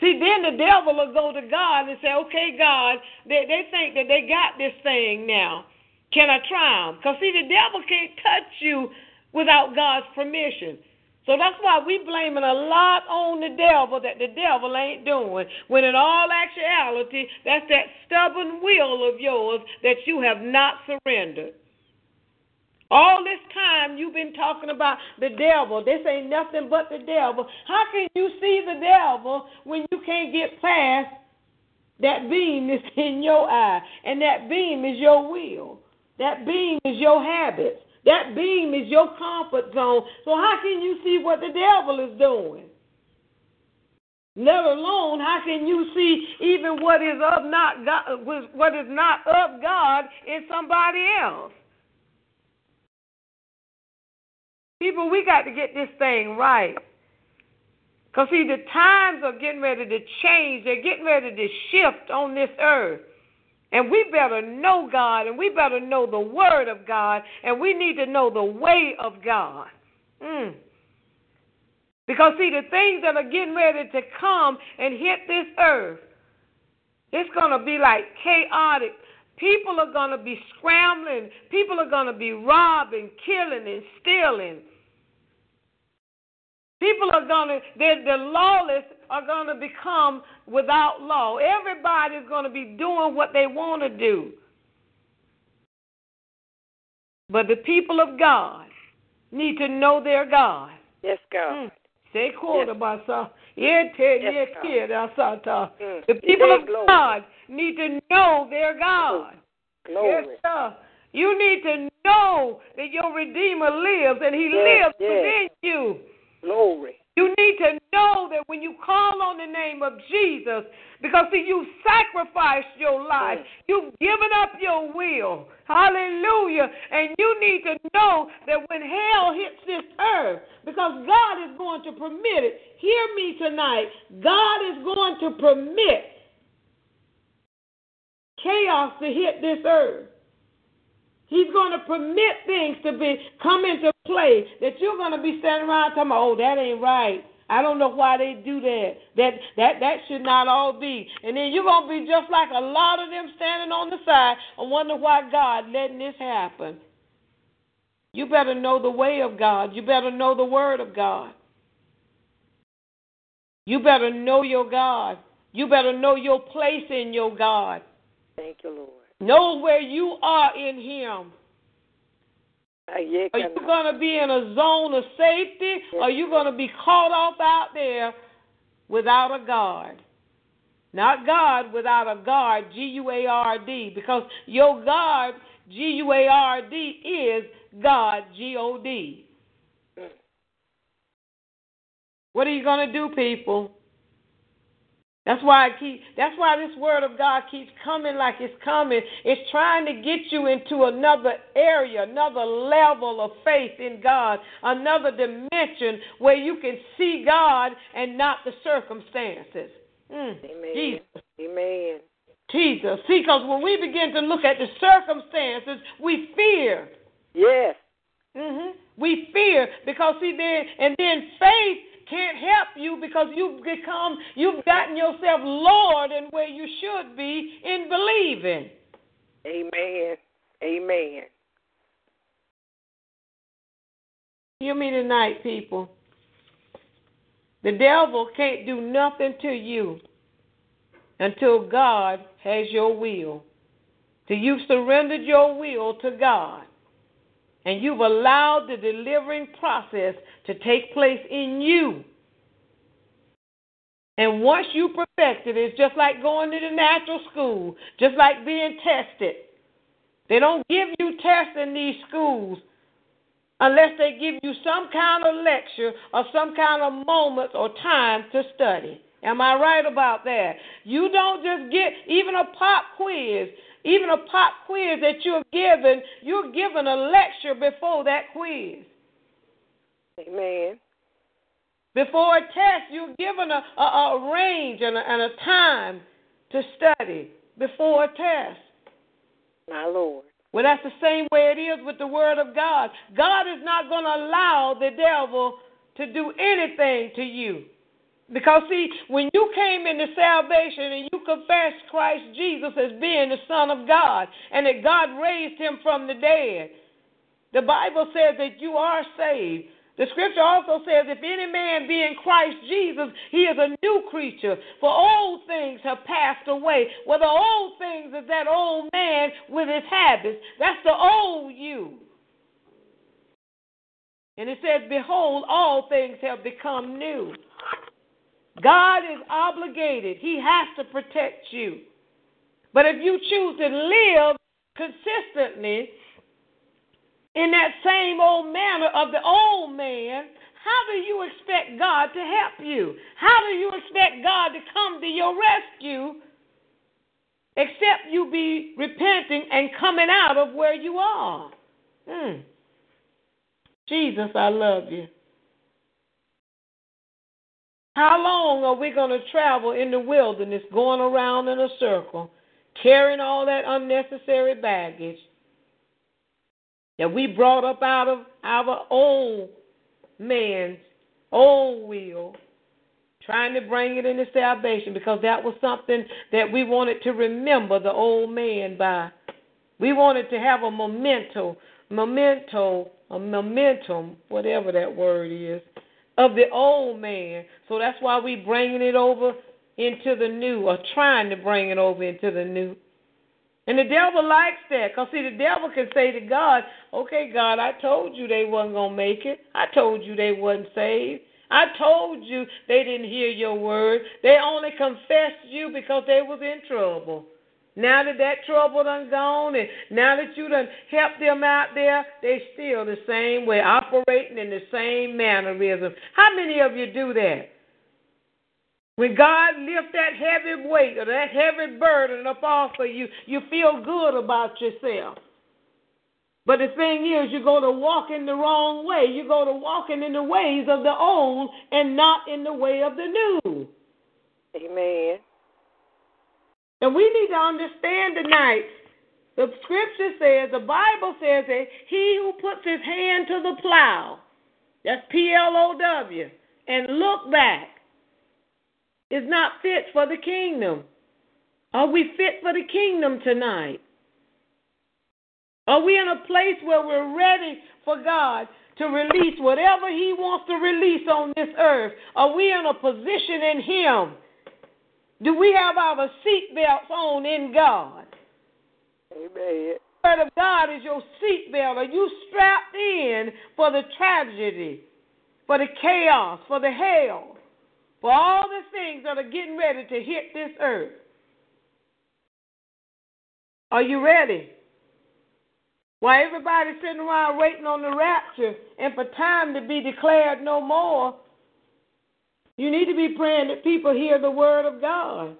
See, then the devil will go to God and say, okay, God, they, they think that they got this thing now. Can I try them? Because, see, the devil can't touch you without God's permission. So that's why we blaming a lot on the devil that the devil ain't doing. When in all actuality, that's that stubborn will of yours that you have not surrendered. All this time you've been talking about the devil. This ain't nothing but the devil. How can you see the devil when you can't get past that beam that's in your eye? And that beam is your will. That beam is your habits. That beam is your comfort zone. So how can you see what the devil is doing? Let alone how can you see even what is of not God, what is not of God in somebody else? People, we got to get this thing right. Because, see, the times are getting ready to change. They're getting ready to shift on this earth. And we better know God, and we better know the Word of God, and we need to know the way of God. Mm. Because, see, the things that are getting ready to come and hit this earth, it's going to be like chaotic. People are going to be scrambling. People are going to be robbing, killing, and stealing. People are going to, the lawless are going to become without law. Everybody's going to be doing what they want to do. But the people of God need to know their God. Yes, God. Mm. Say some. Yes, mm. The people of God need to know their God. Glory. Yes, sir. You need to know that your Redeemer lives and He yes, lives yes. within you. Glory. You need to know that when you call on the name of Jesus, because see, you sacrificed your life, you've given up your will. Hallelujah. And you need to know that when hell hits this earth, because God is going to permit it, hear me tonight, God is going to permit chaos to hit this earth. He's going to permit things to be come into play that you're going to be standing around talking about, oh, that ain't right. I don't know why they do that. That that that should not all be. And then you're gonna be just like a lot of them standing on the side and wonder why God letting this happen. You better know the way of God. You better know the word of God. You better know your God. You better know your place in your God. Thank you, Lord. Know where you are in Him. Ah, are you going to be in a zone of safety or are you going to be caught off out there without a guard? Not God without a guard, G U A R D, because your guard, G U A R D, is God, G O D. Mm. What are you going to do, people? That's why I keep that's why this word of God keeps coming like it's coming. It's trying to get you into another area, another level of faith in God, another dimension where you can see God and not the circumstances. Mm, Amen. Jesus. Amen. Jesus. See, because when we begin to look at the circumstances, we fear. Yes. Mm-hmm. We fear because see then and then faith can't help you because you've become, you've gotten yourself Lord than where you should be in believing. Amen. Amen. Hear me tonight, people. The devil can't do nothing to you until God has your will. Till you've surrendered your will to God and you've allowed the delivering process to take place in you. And once you perfect it, it's just like going to the natural school, just like being tested. They don't give you tests in these schools unless they give you some kind of lecture or some kind of moment or time to study. Am I right about that? You don't just get even a pop quiz. Even a pop quiz that you're given, you're given a lecture before that quiz. Amen. Before a test, you're given a, a, a range and a, and a time to study before a test. My Lord. Well, that's the same way it is with the Word of God. God is not going to allow the devil to do anything to you. Because, see, when you came into salvation and you confessed Christ Jesus as being the Son of God and that God raised him from the dead, the Bible says that you are saved. The scripture also says, if any man be in Christ Jesus, he is a new creature. For old things have passed away. Well, the old things is that old man with his habits. That's the old you. And it says, Behold, all things have become new. God is obligated, He has to protect you. But if you choose to live consistently in that same old manner of the old man, how do you expect God to help you? How do you expect God to come to your rescue except you be repenting and coming out of where you are? Hmm. Jesus, I love you. How long are we going to travel in the wilderness going around in a circle, carrying all that unnecessary baggage that we brought up out of our old man's old will, trying to bring it into salvation because that was something that we wanted to remember the old man by. We wanted to have a memento, memento, a momentum, whatever that word is, of the old man. So that's why we bringing it over into the new, or trying to bring it over into the new. And the devil likes that. Because, see, the devil can say to God, okay, God, I told you they wasn't going to make it. I told you they wasn't saved. I told you they didn't hear your word. They only confessed you because they was in trouble. Now that that trouble done gone, and now that you done helped them out there, they still the same way, operating in the same mannerism. How many of you do that? When God lifts that heavy weight or that heavy burden up off of you, you feel good about yourself. But the thing is, you're going to walk in the wrong way. You're going to walk in the ways of the old and not in the way of the new. Amen. And we need to understand tonight. The scripture says, the Bible says that he who puts his hand to the plow, that's P L O W, and look back, is not fit for the kingdom. Are we fit for the kingdom tonight? Are we in a place where we're ready for God to release whatever He wants to release on this earth? Are we in a position in Him? Do we have our seatbelts on in God? Amen. The word of God is your seatbelt. Are you strapped in for the tragedy, for the chaos, for the hell, for all the things that are getting ready to hit this earth? Are you ready? While everybody's sitting around waiting on the rapture and for time to be declared no more, you need to be praying that people hear the word of God.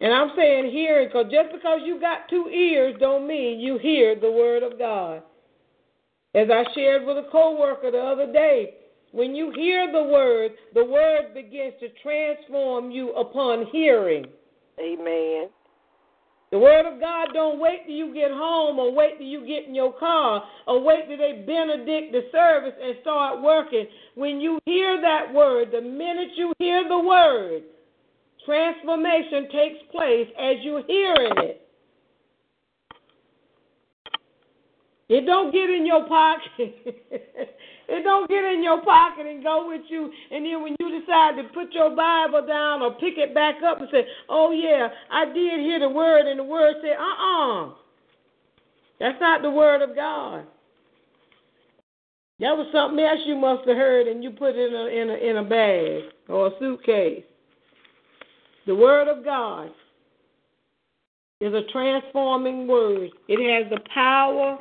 And I'm saying hearing because just because you got two ears don't mean you hear the word of God. As I shared with a coworker the other day, when you hear the word, the word begins to transform you upon hearing. Amen. The word of God don't wait till you get home or wait till you get in your car or wait till they benedict the service and start working. When you hear that word, the minute you hear the word, transformation takes place as you're hearing it. It don't get in your pocket. it don't get in your pocket and go with you. And then when you decide to put your Bible down or pick it back up and say, "Oh yeah, I did hear the word," and the word said, "Uh-uh, that's not the word of God." That was something else you must have heard, and you put it in a in a in a bag or a suitcase. The word of God is a transforming word. It has the power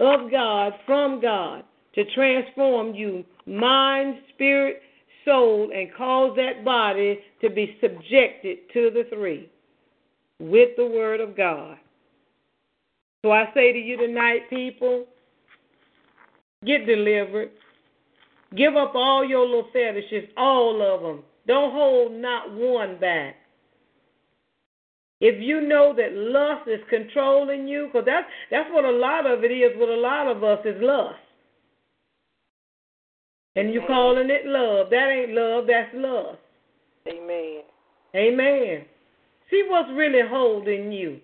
of God from God to transform you, mind, spirit, soul, and cause that body to be subjected to the three with the Word of God. So I say to you tonight, people, get delivered. Give up all your little fetishes, all of them. Don't hold not one back. If you know that lust is controlling you, because that's that's what a lot of it is with a lot of us is lust. And you calling it love. That ain't love, that's lust. Amen. Amen. See what's really holding you.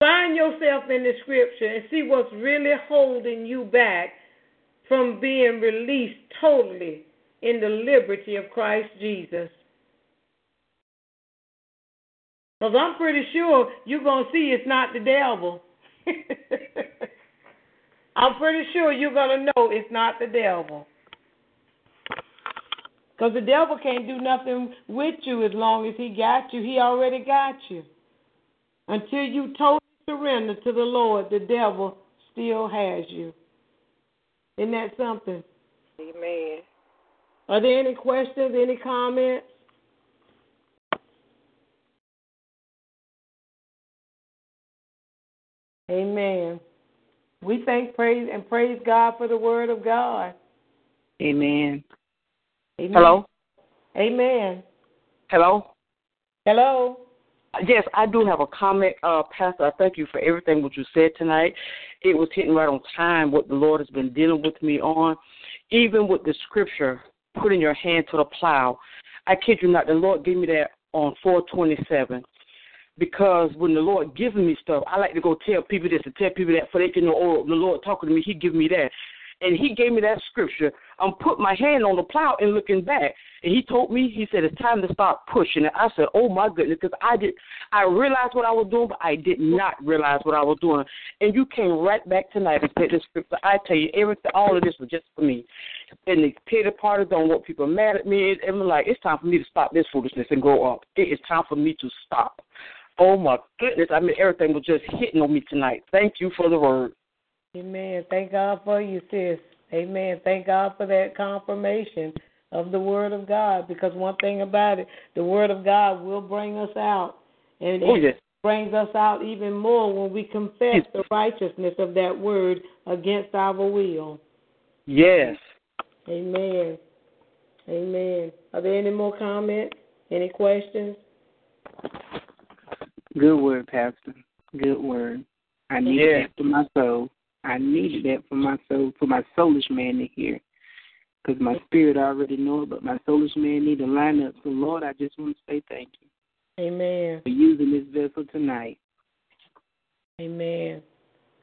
Find yourself in the scripture and see what's really holding you back from being released totally in the liberty of Christ Jesus. Because I'm pretty sure you're going to see it's not the devil. I'm pretty sure you're going to know it's not the devil. Because the devil can't do nothing with you as long as he got you. He already got you. Until you totally surrender to the Lord, the devil still has you. Isn't that something? Amen. Are there any questions, any comments? Amen. We thank praise and praise God for the word of God. Amen. Amen. Hello? Amen. Hello? Hello. Yes, I do have a comment, uh, Pastor. I thank you for everything what you said tonight. It was hitting right on time what the Lord has been dealing with me on. Even with the scripture, putting your hand to the plow. I kid you not, the Lord gave me that on 427 because when the Lord gives me stuff, I like to go tell people this and tell people that for they can know, oh, the Lord talking to me, He give me that. And He gave me that scripture. I'm putting my hand on the plow and looking back. And He told me, He said, it's time to start pushing. And I said, oh my goodness, because I did, I realized what I was doing, but I did not realize what I was doing. And you came right back tonight and said this scripture. I tell you, everything, all of this was just for me. And the pity party don't want people mad at me. And I'm like, it's time for me to stop this foolishness and grow up. It is time for me to stop. Oh my goodness. I mean, everything was just hitting on me tonight. Thank you for the word. Amen. Thank God for you, sis. Amen. Thank God for that confirmation of the Word of God because one thing about it, the Word of God will bring us out. And Oh, it brings us out even more when we confess the righteousness of that Word against our will. Yes. Amen. Amen. Are there any more comments? Any questions? Good word, Pastor. Good word. I needed Yeah. that for my soul. I needed that for my soul, for my soulish man to hear. Because my spirit already know it, but my soulish man need to line up. So, Lord, I just want to say thank you Amen. for using this vessel tonight. Amen.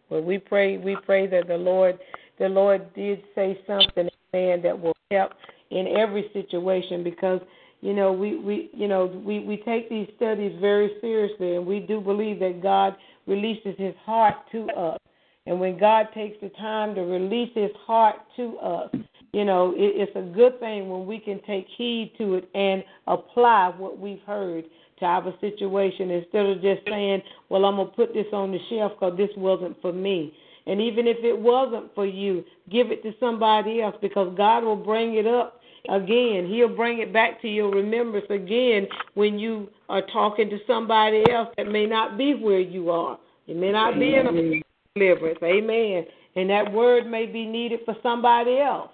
Well, we pray. We pray that the Lord, the Lord did say something, Amen, that will help in every situation because you know we we you know we we take these studies very seriously, and we do believe that God releases His heart to us. And when God takes the time to release His heart to us, you know it, it's a good thing when we can take heed to it and apply what we've heard to our situation instead of just saying, well, I'm going to put this on the shelf because this wasn't for me. And even if it wasn't for you, give it to somebody else because God will bring it up again. He'll bring it back to your remembrance again when you are talking to somebody else that may not be where you are. It may not be in a deliverance. Amen. And that word may be needed for somebody else.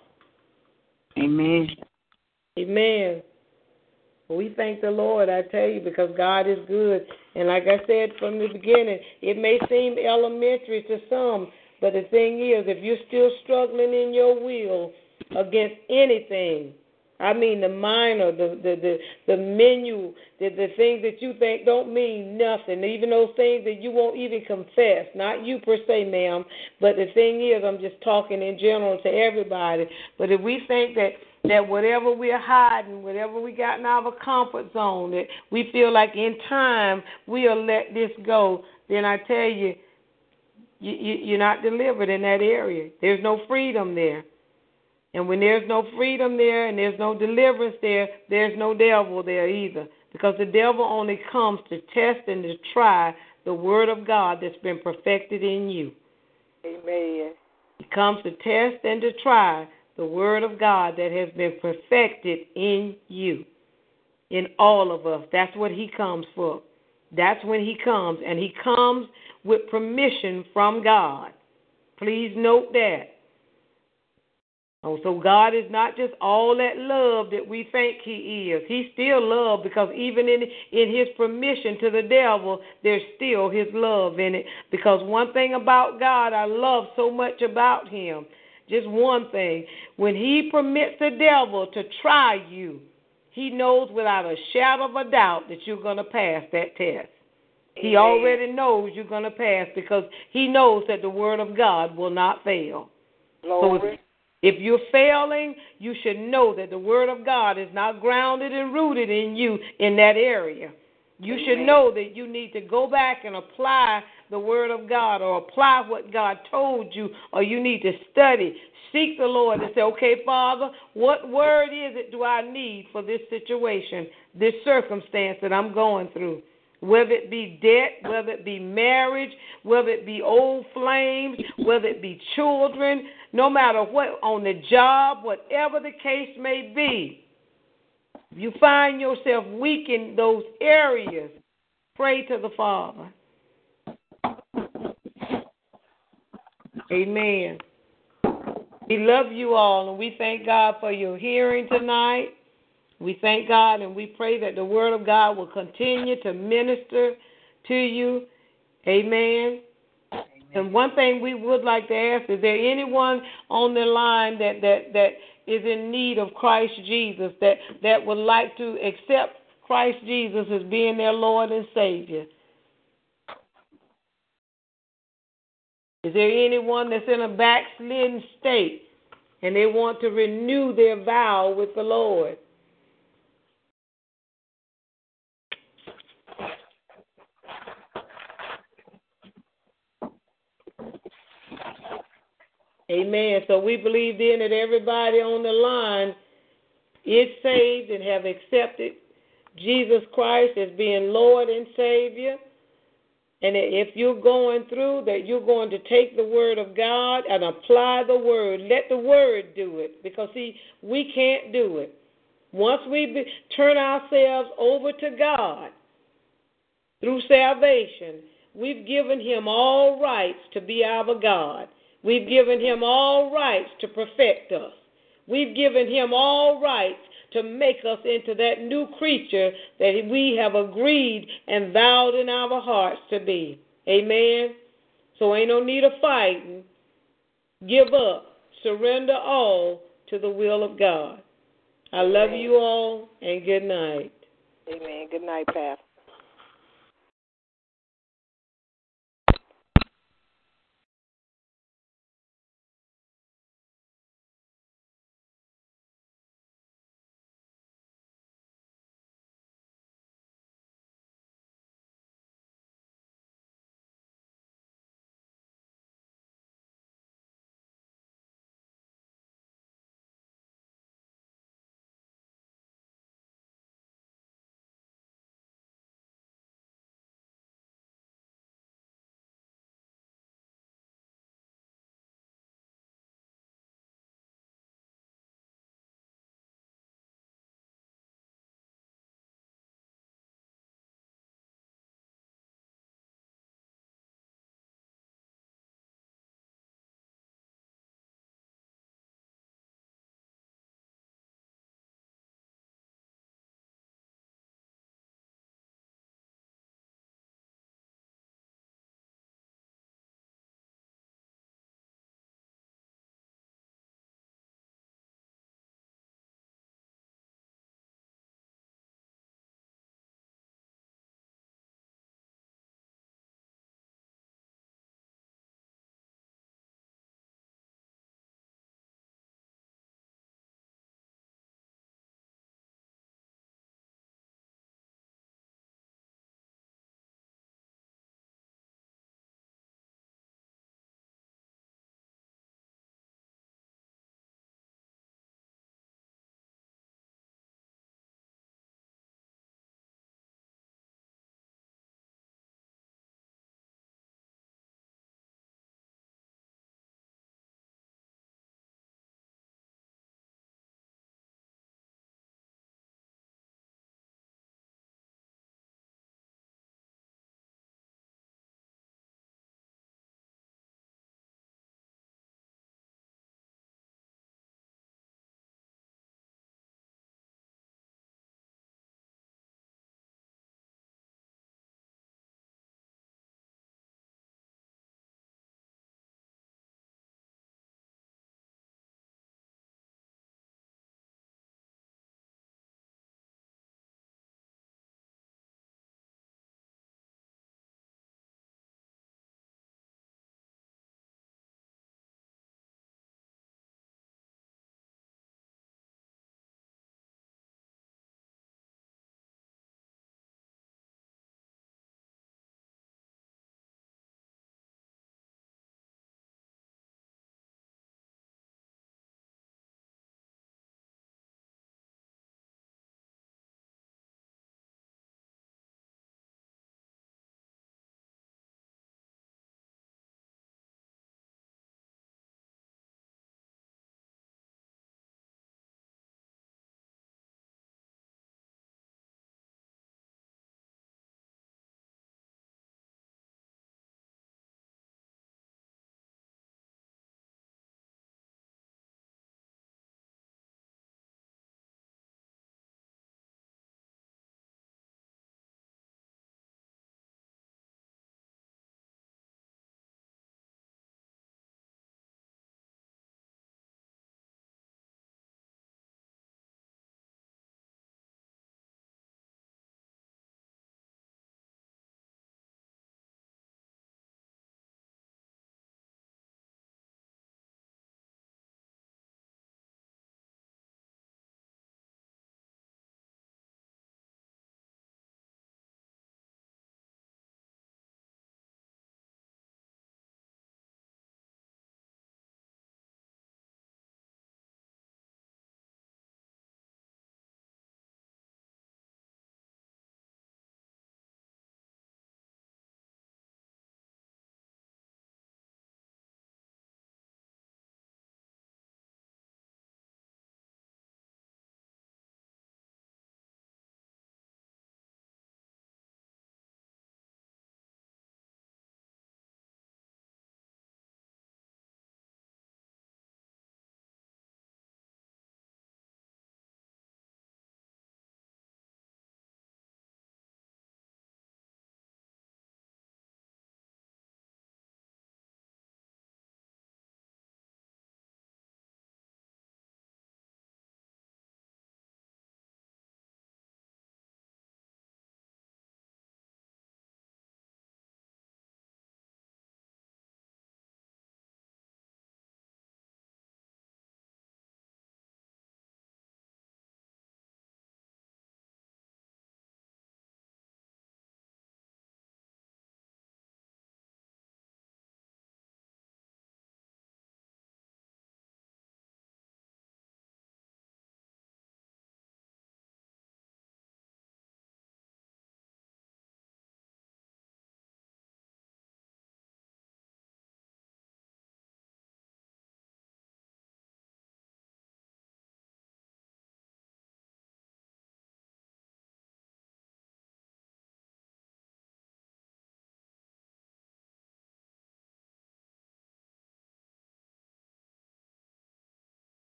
Amen. Amen. We thank the Lord, I tell you, because God is good. And like I said from the beginning, it may seem elementary to some, but the thing is, if you're still struggling in your will against anything, I mean the minor, the the the, the menu, the the things that you think don't mean nothing, even those things that you won't even confess. Not you per se, ma'am, but the thing is, I'm just talking in general to everybody. But if we think that that whatever we're hiding, whatever we got in our comfort zone, that we feel like in time we'll let this go, then I tell you, you, you you're not delivered in that area. There's no freedom there. And when there's no freedom there and there's no deliverance there, there's no devil there either. Because the devil only comes to test and to try the word of God that's been perfected in you. Amen. He comes to test and to try the word of God that has been perfected in you, in all of us. That's what he comes for. That's when he comes. And he comes with permission from God. Please note that. Oh, so God is not just all that love that we think He is. He's still love because even in in His permission to the devil, there's still His love in it. Because one thing about God, I love so much about Him. Just one thing, when He permits the devil to try you, He knows without a shadow of a doubt that you're going to pass that test. He already knows you're going to pass because He knows that the Word of God will not fail. So if, you're failing, you should know that the Word of God is not grounded and rooted in you in that area. You should know that you need to go back and apply the Word of God or apply what God told you, or you need to study. Seek the Lord and say, okay, Father, what word is it do I need for this situation, this circumstance that I'm going through? whether it be debt, whether it be marriage, whether it be old flames, whether it be children, no matter what, on the job, whatever the case may be. You find yourself weak in those areas, pray to the Father. Amen. We love you all, and we thank God for your hearing tonight. We thank God and we pray that the Word of God will continue to minister to you. Amen. And one thing we would like to ask is there anyone on the line that, that, that is in need of Christ Jesus, that, that would like to accept Christ Jesus as being their Lord and Savior? Is there anyone that's in a backslidden state and they want to renew their vow with the Lord? Amen. So we believe then that everybody on the line is saved and have accepted Jesus Christ as being Lord and Savior. And if you're going through that, you're going to take the word of God and apply the word. Let the word do it. Because, see, we can't do it. Once we be, turn ourselves over to God through salvation, we've given Him all rights to be our God. We've given him all rights to perfect us. We've given him all rights to make us into that new creature that we have agreed and vowed in our hearts to be. Amen. So ain't no need of fighting. Give up. Surrender all to the will of God. I love Amen. you all and good night. Amen. Good night, Pastor.